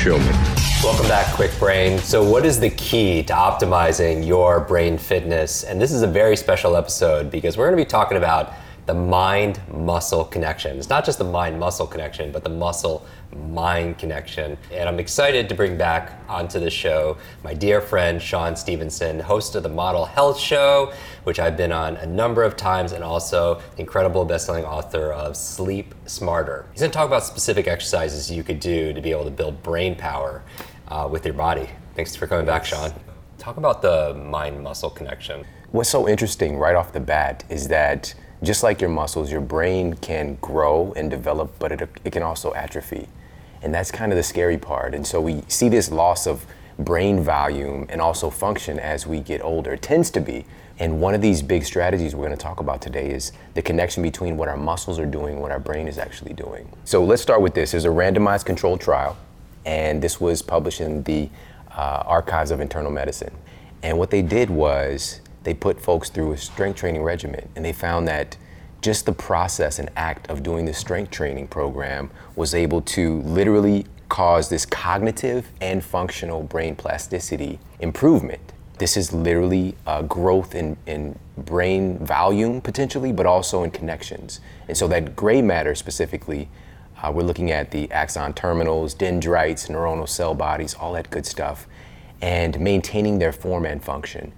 Show me. Welcome back, Kwik Brain. So, what is the key to optimizing your brain fitness? And this is a very special episode because we're going to be talking about the mind muscle connection. It's not just the mind muscle connection, but the muscle mind connection. And I'm excited to bring back onto the show my dear friend Shawn Stevenson, host of the Model Health Show, which I've been on a number of times, and also incredible best-selling author of Sleep Smarter. He's going to talk about specific exercises you could do to be able to build brain power uh, with your body. Thanks for coming back, Sean. Talk about the mind muscle connection. What's so interesting right off the bat is that just like your muscles, your brain can grow and develop, but it, it can also atrophy. And that's kind of the scary part. And so we see this loss of brain volume and also function as we get older. It tends to be. And one of these big strategies we're going to talk about today is the connection between what our muscles are doing and what our brain is actually doing. So let's start with this. There's a randomized controlled trial, and this was published in the uh, Archives of Internal Medicine. And what they did was they put folks through a strength training regimen, and they found that just the process and act of doing the strength training program was able to literally cause this cognitive and functional brain plasticity improvement. This is literally uh, growth in, in brain volume potentially, but also in connections. And so that gray matter specifically, uh, we're looking at the axon terminals, dendrites, neuronal cell bodies, all that good stuff, and maintaining their form and function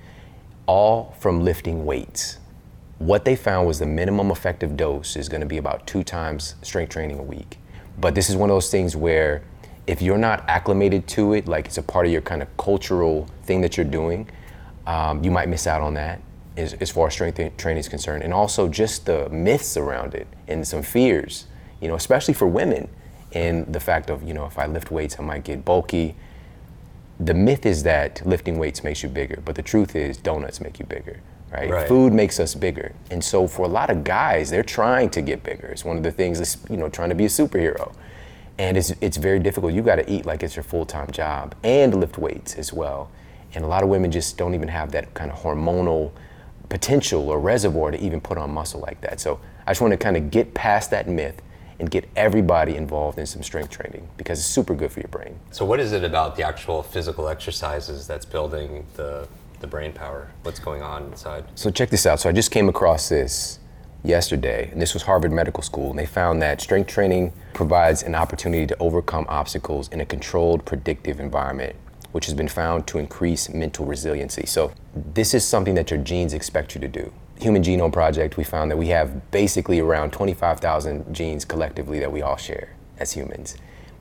all from lifting weights. What they found was the minimum effective dose is going to be about two times strength training a week. But this is one of those things where if you're not acclimated to it, like it's a part of your kind of cultural thing that you're doing, um, you might miss out on that as, as far as strength training is concerned. And also just the myths around it and some fears, you know, especially for women, and the fact of, you know, if I lift weights, I might get bulky the myth is that lifting weights makes you bigger, but the truth is donuts make you bigger. Right? right? Food makes us bigger. And so for a lot of guys, they're trying to get bigger. It's one of the things that's, you know, trying to be a superhero. And it's, it's very difficult. You got to eat like it's your full-time job and lift weights as well. And a lot of women just don't even have that kind of hormonal potential or reservoir to even put on muscle like that. So I just want to kind of get past that myth and get everybody involved in some strength training because it's super good for your brain. So, what is it about the actual physical exercises that's building the, the brain power? What's going on inside? So, check this out. So, I just came across this yesterday, and this was Harvard Medical School, and they found that strength training provides an opportunity to overcome obstacles in a controlled, predictive environment, which has been found to increase mental resiliency. So, this is something that your genes expect you to do. Human Genome Project, we found that we have basically around 25,000 genes collectively that we all share as humans.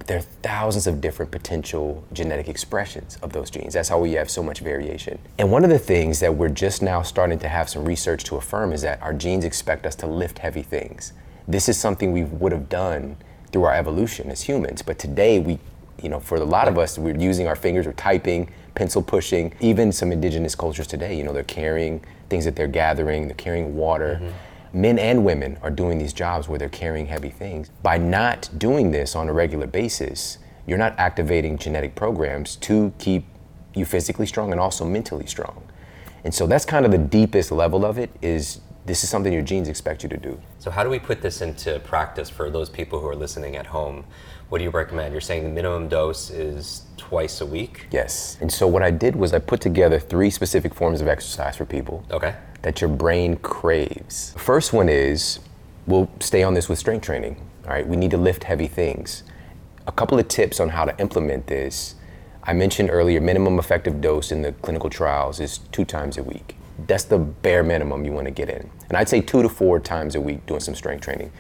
There are thousands of different potential genetic expressions of those genes. That's how we have so much variation. And one of the things that we're just now starting to have some research to affirm is that our genes expect us to lift heavy things. This is something we would have done through our evolution as humans, but today we you know, for a lot of us, we're using our fingers, we're typing, pencil pushing. Even some indigenous cultures today, you know, they're carrying things that they're gathering, they're carrying water. Mm-hmm. Men and women are doing these jobs where they're carrying heavy things. By not doing this on a regular basis, you're not activating genetic programs to keep you physically strong and also mentally strong. And so that's kind of the deepest level of it is this is something your genes expect you to do. So how do we put this into practice for those people who are listening at home? What do you recommend? You're saying the minimum dose is twice a week? Yes. And so what I did was I put together three specific forms of exercise for people. Okay. That your brain craves. First one is we'll stay on this with strength training. All right, we need to lift heavy things. A couple of tips on how to implement this. I mentioned earlier minimum effective dose in the clinical trials is 2 times a week. That's the bare minimum you want to get in. And I'd say 2 to 4 times a week doing some strength training.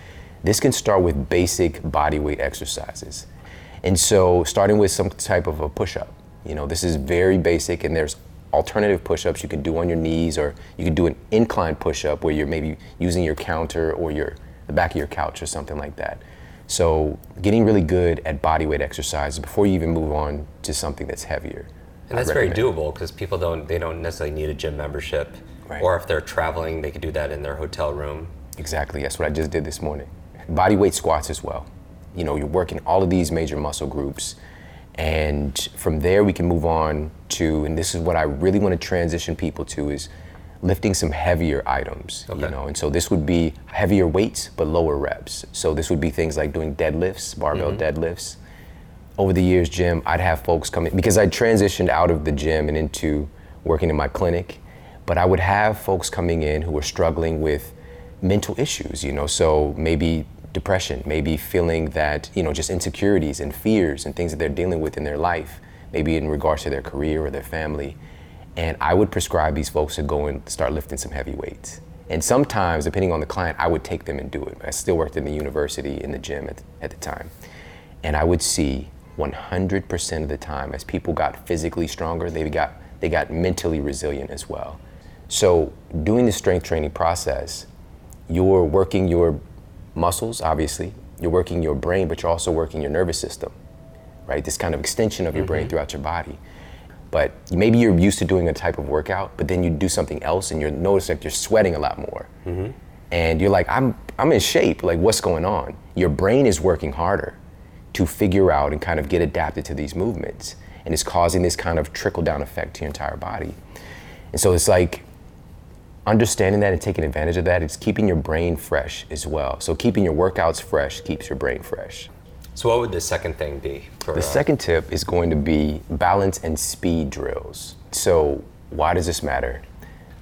This can start with basic body weight exercises. And so, starting with some type of a push up, you know, this is very basic, and there's alternative push ups you can do on your knees, or you can do an incline push up where you're maybe using your counter or your, the back of your couch or something like that. So, getting really good at body weight exercises before you even move on to something that's heavier. And that's very doable because people don't they don't necessarily need a gym membership Right. Or if they're traveling, they could do that in their hotel room. Exactly. That's what I just did this morning. Body weight squats as well. You know, you're working all of these major muscle groups. And from there, we can move on to, and this is what I really want to transition people to, is lifting some heavier items. You know, and so this would be heavier weights but lower reps. So this would be things like doing deadlifts, barbell mm-hmm. deadlifts. Over the years, Jim, I'd have folks come in because I transitioned out of the gym and into working in my clinic. But I would have folks coming in who were struggling with mental issues, you know, so maybe depression, maybe feeling that, you know, just insecurities and fears and things that they're dealing with in their life, maybe in regards to their career or their family. And I would prescribe these folks to go and start lifting some heavy weights. And sometimes, depending on the client, I would take them and do it. I still worked in the university in the gym at, at the time. And I would see 100% of the time, as people got physically stronger, they got, they got mentally resilient as well. So, doing the strength training process, you're working your muscles, obviously, you're working your brain, but you're also working your nervous system, right? This kind of extension of your brain mm-hmm. throughout your body. But maybe you're used to doing a type of workout, but then you do something else and you notice that you're sweating a lot more. Mm-hmm. And you're like, I'm, I'm in shape. Like, what's going on? Your brain is working harder to figure out and kind of get adapted to these movements. And it's causing this kind of trickle down effect to your entire body. And so it's like understanding that and taking advantage of that, it's keeping your brain fresh as well. So keeping your workouts fresh keeps your brain fresh. So, what would the second thing be? For, The uh, second tip is going to be balance and speed drills. So, why does this matter?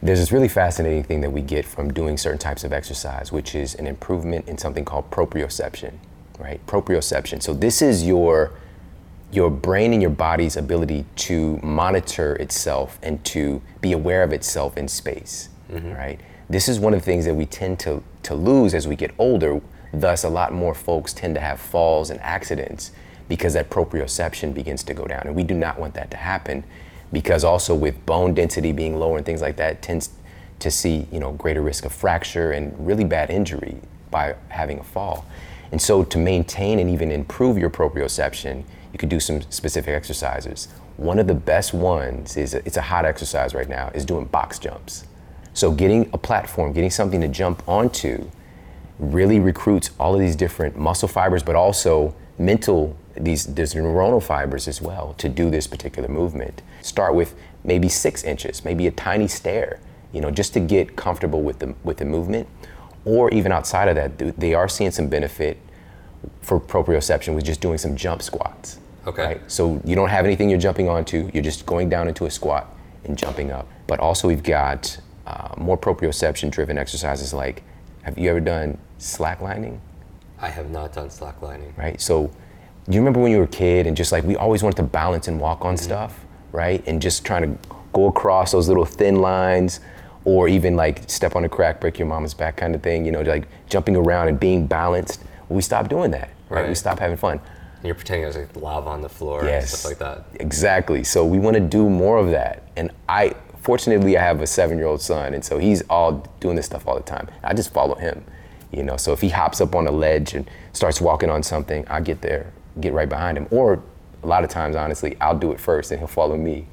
There's this really fascinating thing that we get from doing certain types of exercise, which is an improvement in something called proprioception, right? Proprioception. So, this is your your brain and your body's ability to monitor itself and to be aware of itself in space, Mm-hmm. right? This is one of the things that we tend to, to lose as we get older. Thus, a lot more folks tend to have falls and accidents because that proprioception begins to go down. And we do not want that to happen because also with bone density being lower and things like that, tends to see, you know, greater risk of fracture and really bad injury by having a fall. And so to maintain and even improve your proprioception, you could do some specific exercises. One of the best ones is it's a hot exercise right now is doing box jumps. So getting a platform, getting something to jump onto really recruits all of these different muscle fibers, but also mental, these these neuronal fibers as well to do this particular movement. Start with maybe six inches, maybe a tiny stair, you know, just to get comfortable with the with the movement. Or even outside of that, they are seeing some benefit for proprioception with just doing some jump squats. Okay. Right? So you don't have anything you're jumping onto, you're just going down into a squat and jumping up. But also, we've got uh, more proprioception driven exercises like have you ever done slacklining? I have not done slacklining. Right? So, do you remember when you were a kid and just like we always wanted to balance and walk Mm-hmm. on stuff, right? And just trying to go across those little thin lines or even like step on a crack, break your mama's back kind of thing, you know, like jumping around and being balanced. We stopped doing that, right? We stopped having fun. And you're pretending there's like lava on the floor and Yes. stuff like that. Exactly. So we want to do more of that. And I, fortunately, I have a seven-year-old son, and so he's all doing this stuff all the time. I just follow him, you know. So if he hops up on a ledge and starts walking on something, I get there, get right behind him. Or a lot of times, honestly, I'll do it first, and he'll follow me.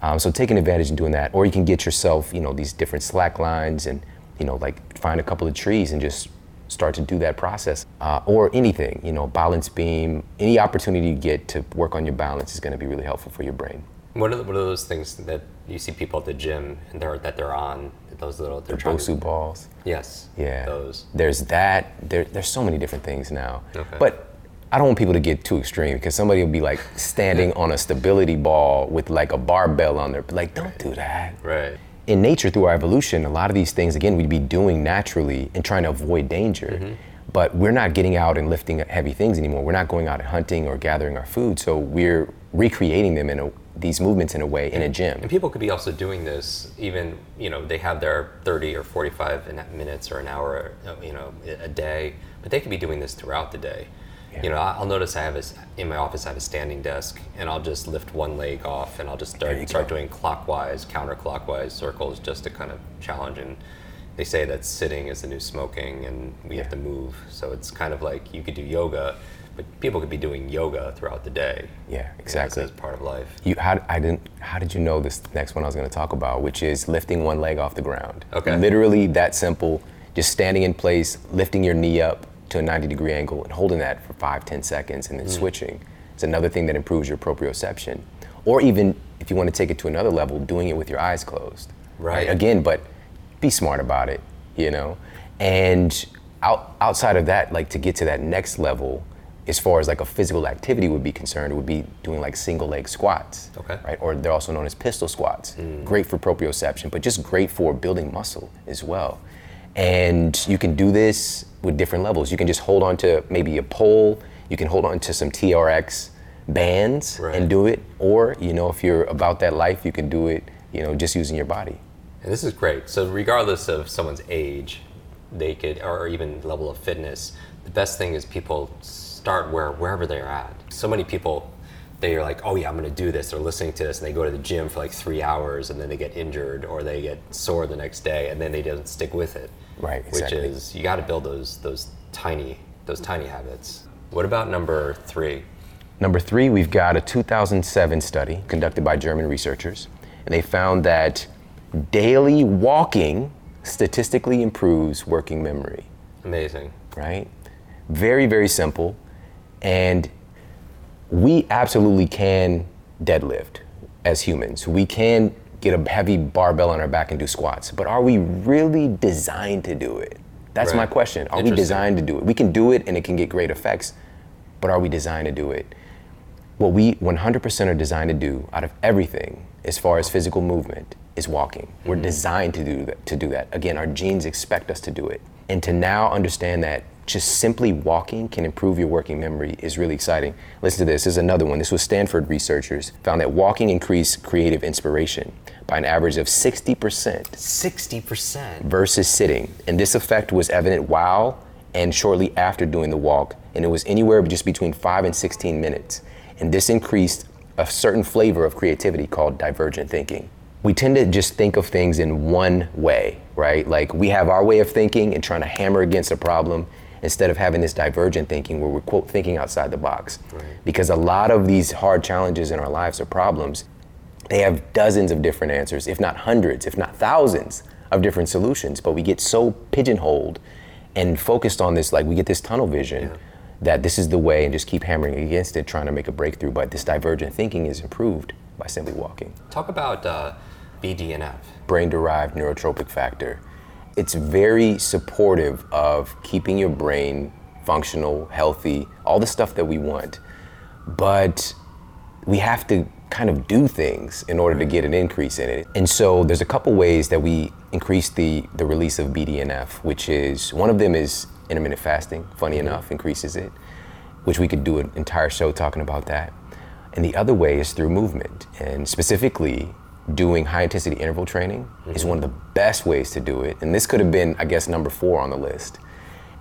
Um, so taking advantage and doing that, or you can get yourself, you know, these different slack lines, and you know, like find a couple of trees and just start to do that process, uh, or anything, you know, balance beam, any opportunity you get to work on your balance is going to be really helpful for your brain. What are, the, what are those things that you see people at the gym and they're, that they're on? Those little they're trying Bosu balls. Yes. Yeah. Those. There's that. There, there's so many different things now. Okay. But I don't want people to get too extreme because somebody will be like standing on a stability ball with like a barbell on their like don't do that. Right. In nature, through our evolution, a lot of these things again we'd be doing naturally and trying to avoid danger. Mm-hmm. But we're not getting out and lifting heavy things anymore. We're not going out and hunting or gathering our food. So we're recreating them in a, these movements in a way in a gym. And people could be also doing this even, you know, they have their 30 or 45 minutes or an hour, uh, you know, a day, but they could be doing this throughout the day. You know, I'll notice I have a, in my office, I have a standing desk and I'll just lift one leg off and I'll just start, start go. doing clockwise, counterclockwise circles just to kind of challenge. And they say that sitting is the new smoking and we have to move. So it's kind of like you could do yoga, but people could be doing yoga throughout the day. Yeah, exactly. As part of life. You, how, I didn't, how did you know this next one I was going to talk about, which is lifting one leg off the ground? Okay. Literally that simple, just standing in place, lifting your knee up to a 90 degree angle and holding that for five, 10 seconds and then mm. switching. It's another thing that improves your proprioception. Or even if you want to take it to another level, doing it with your eyes closed. Right. Again, but be smart about it, you know? And out, outside of that, like to get to that next level, as far as like a physical activity would be concerned, it would be doing like single leg squats. Okay. Right? Or they're also known as pistol squats. Hmm. Great for proprioception, but just great for building muscle as well. And you can do this with different levels. You can just hold on to maybe a pole, you can hold on to some TRX bands Right. and do it. Or, you know, if you're about that life, you can do it, you know, just using your body. And this is great. So regardless of someone's age, they could, or even level of fitness, the best thing is people start where wherever they're at. So many people, they're like, oh yeah, I'm gonna do this. They're listening to this, and they go to the gym for like three hours, and then they get injured or they get sore the next day, and then they don't stick with it. Right, Exactly. Which is you got to build those those tiny those tiny habits. What about number three? Number three, we've got a 2007 study conducted by German researchers, and they found that daily walking statistically improves working memory, Amazing. right? Very, very simple. And we absolutely can deadlift as humans. We can get a heavy barbell on our back and do squats, but are we really designed to do it? That's my question. Are we designed to do it? We can do it and it can get great effects, but are we designed to do it? What we 100% are designed to do out of everything, as far as physical movement, is walking. We're mm-hmm. designed to do that. To do that. Again, our genes expect us to do it, and to now understand that just simply walking can improve your working memory is really exciting. Listen to this. This is another one. This was Stanford researchers found that walking increased creative inspiration by an average of 60% Sixty percent. versus sitting. And this effect was evident while and shortly after doing the walk, and it was anywhere just between 5 and 16 minutes. And this increased a certain flavor of creativity called divergent thinking. We tend to just think of things in one way, right? Like we have our way of thinking and trying to hammer against a problem instead of having this divergent thinking where we're quote thinking outside the box. Because a lot of these hard challenges in our lives or problems they have dozens of different answers, if not hundreds, if not thousands of different solutions. But we get so pigeonholed and focused on this, like we get this tunnel vision that this is the way and just keep hammering against it, trying to make a breakthrough. But this divergent thinking is improved by simply walking. Talk about uh, BDNF. Brain derived neurotrophic factor. It's very supportive of keeping your brain functional, healthy, all the stuff that we want. But we have to kind of do things in order to get an increase in it. And so there's a couple ways that we increase the, the release of BDNF, which is one of them is intermittent fasting, funny mm-hmm. enough, increases it, which we could do an entire show talking about that. And the other way is through movement, and specifically doing high intensity interval training is one of the best ways to do it. And this could have been, I guess, number four on the list.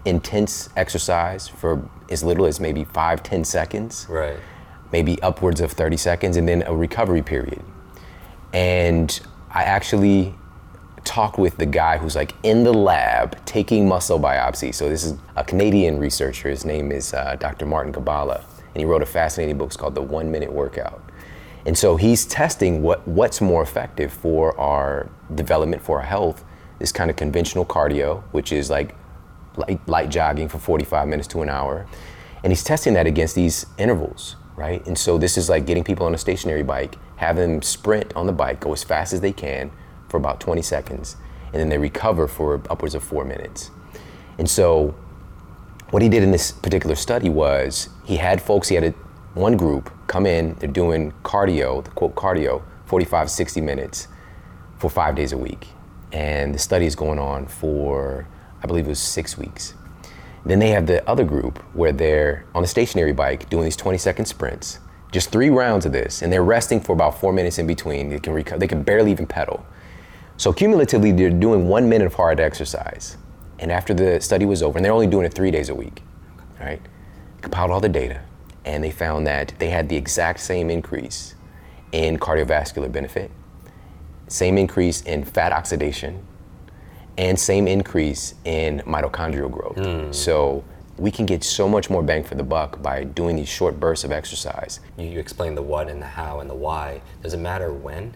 Intense exercise for as little as maybe five, ten seconds Right. maybe upwards of 30 seconds, and then a recovery period. And I actually talked with the guy who's like in the lab taking muscle biopsy. So this is a Canadian researcher. His name is uh, Dr. Martin Gibala, and he wrote a fascinating book called The One Minute Workout. And so he's testing what, what's more effective for our development, for our health, this kind of conventional cardio, which is like light, light jogging for 45 minutes to an hour. And he's testing that against these intervals, right? And so this is like getting people on a stationary bike, have them sprint on the bike, go as fast as they can for about 20 seconds, and then they recover for upwards of four minutes. And so what he did in this particular study was he had folks, he had a, one group come in, they're doing cardio, the quote cardio, 45, 60 minutes for five days a week. And the study is going on for, I believe it was six weeks. Then they have the other group where they're on a stationary bike doing these 20 second sprints, just three rounds of this, and they're resting for about four minutes in between. They can, reco- they can barely even pedal. So cumulatively, they're doing one minute of hard exercise. And after the study was over, and they're only doing it three days a week, right? Compiled all the data, and they found that they had the exact same increase in cardiovascular benefit, same increase in fat oxidation, and same increase in mitochondrial growth. So we can get so much more bang for the buck by doing these short bursts of exercise. You, you explain the what and the how and the why. Does it matter when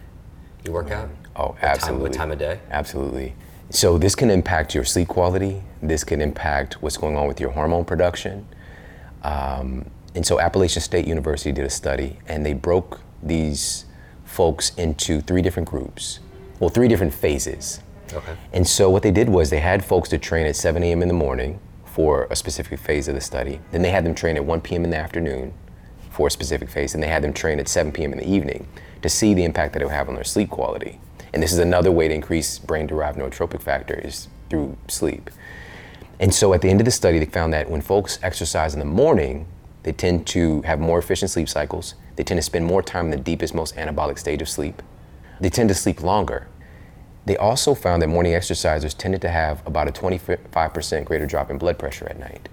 you work out? Oh, What time- absolutely. what time of day? Absolutely. So this can impact your sleep quality. This can impact what's going on with your hormone production. Um, and so Appalachian State University did a study, and they broke these folks into three different groups. Well, three different phases. Okay. And so what they did was they had folks to train at 7 a.m. in the morning for a specific phase of the study. Then they had them train at 1 p.m. in the afternoon for a specific phase. And they had them train at 7 p.m. in the evening to see the impact that it would have on their sleep quality. And this is another way to increase brain-derived neurotrophic factor is through sleep. And so at the end of the study, they found that when folks exercise in the morning, they tend to have more efficient sleep cycles. They tend to spend more time in the deepest, most anabolic stage of sleep. They tend to sleep longer. They also found that morning exercisers tended to have about a 25% greater drop in blood pressure at night.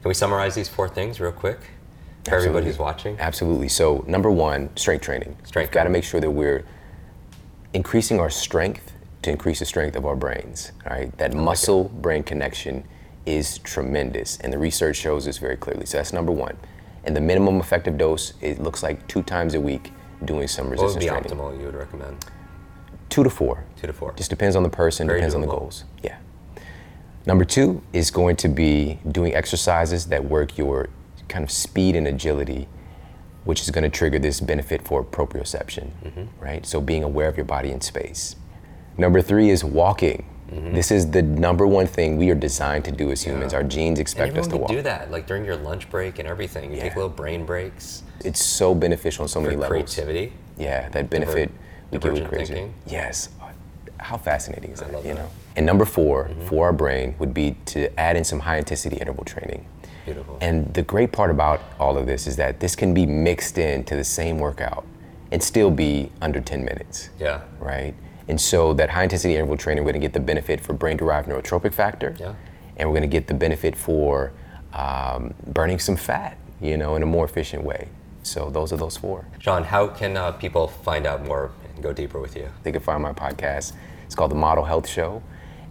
Can we summarize these four things real quick for everybody who's watching? Absolutely. So, number one, strength training. Strength got to make sure that we're increasing our strength to increase the strength of our brains. All right, that muscle brain connection is tremendous, and the research shows this very clearly. So, that's number one. And the minimum effective dose, it looks like two times a week doing some resistance What would be training. optimal you would recommend? Two to four. Two to four. Just depends on the person, Very depends on the goals. Yeah. Number two is going to be doing exercises that work your kind of speed and agility, which is going to trigger this benefit for proprioception, Mm-hmm. right? So being aware of your body in space. Number three is walking. Mm-hmm. This is the number one thing we are designed to do as humans. Yeah. Our genes expect us to walk. do that, like during your lunch break and everything. You take little brain breaks It's so beneficial on so many levels. creativity. Yeah, that benefit we get with thinking. Yes. How fascinating is I that? love you that. Mm-hmm. know. And number 4 for our brain would be to add in some high intensity interval training. Beautiful. And the great part about all of this is that this can be mixed into the same workout and still be under 10 minutes, Yeah. right? And so that high intensity interval training, we're gonna get the benefit for brain derived neurotrophic factor. Yeah. And we're gonna get the benefit for um, burning some fat, you know, in a more efficient way. So those are those four. John, how can uh, people find out more and go deeper with you? They can find my podcast. It's called The Model Health Show.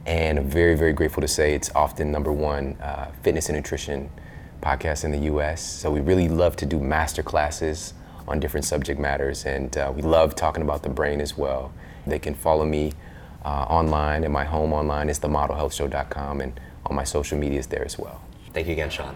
And I'm very, very grateful to say it's often number one uh, fitness and nutrition podcast in the US. So we really love to do master classes on different subject matters. And uh, we love talking about the brain as well. They can follow me uh, online, and my home online is themodelhealthshow.com, and on my social medias there as well. Thank you again, Shawn.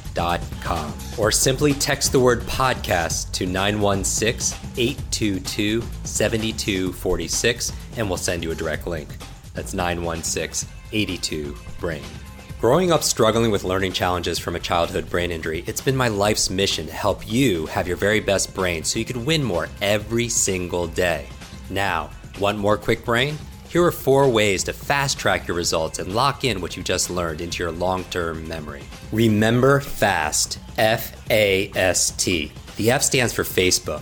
com or simply text the word podcast to 916-822-7246 and we'll send you a direct link. That's 916-82-BRAIN. Growing up struggling with learning challenges from a childhood brain injury, it's been my life's mission to help you have your very best brain so you can win more every single day. Now, want more quick brain? Here are four ways to fast track your results and lock in what you just learned into your long term memory. Remember FAST, F A S T. The F stands for Facebook.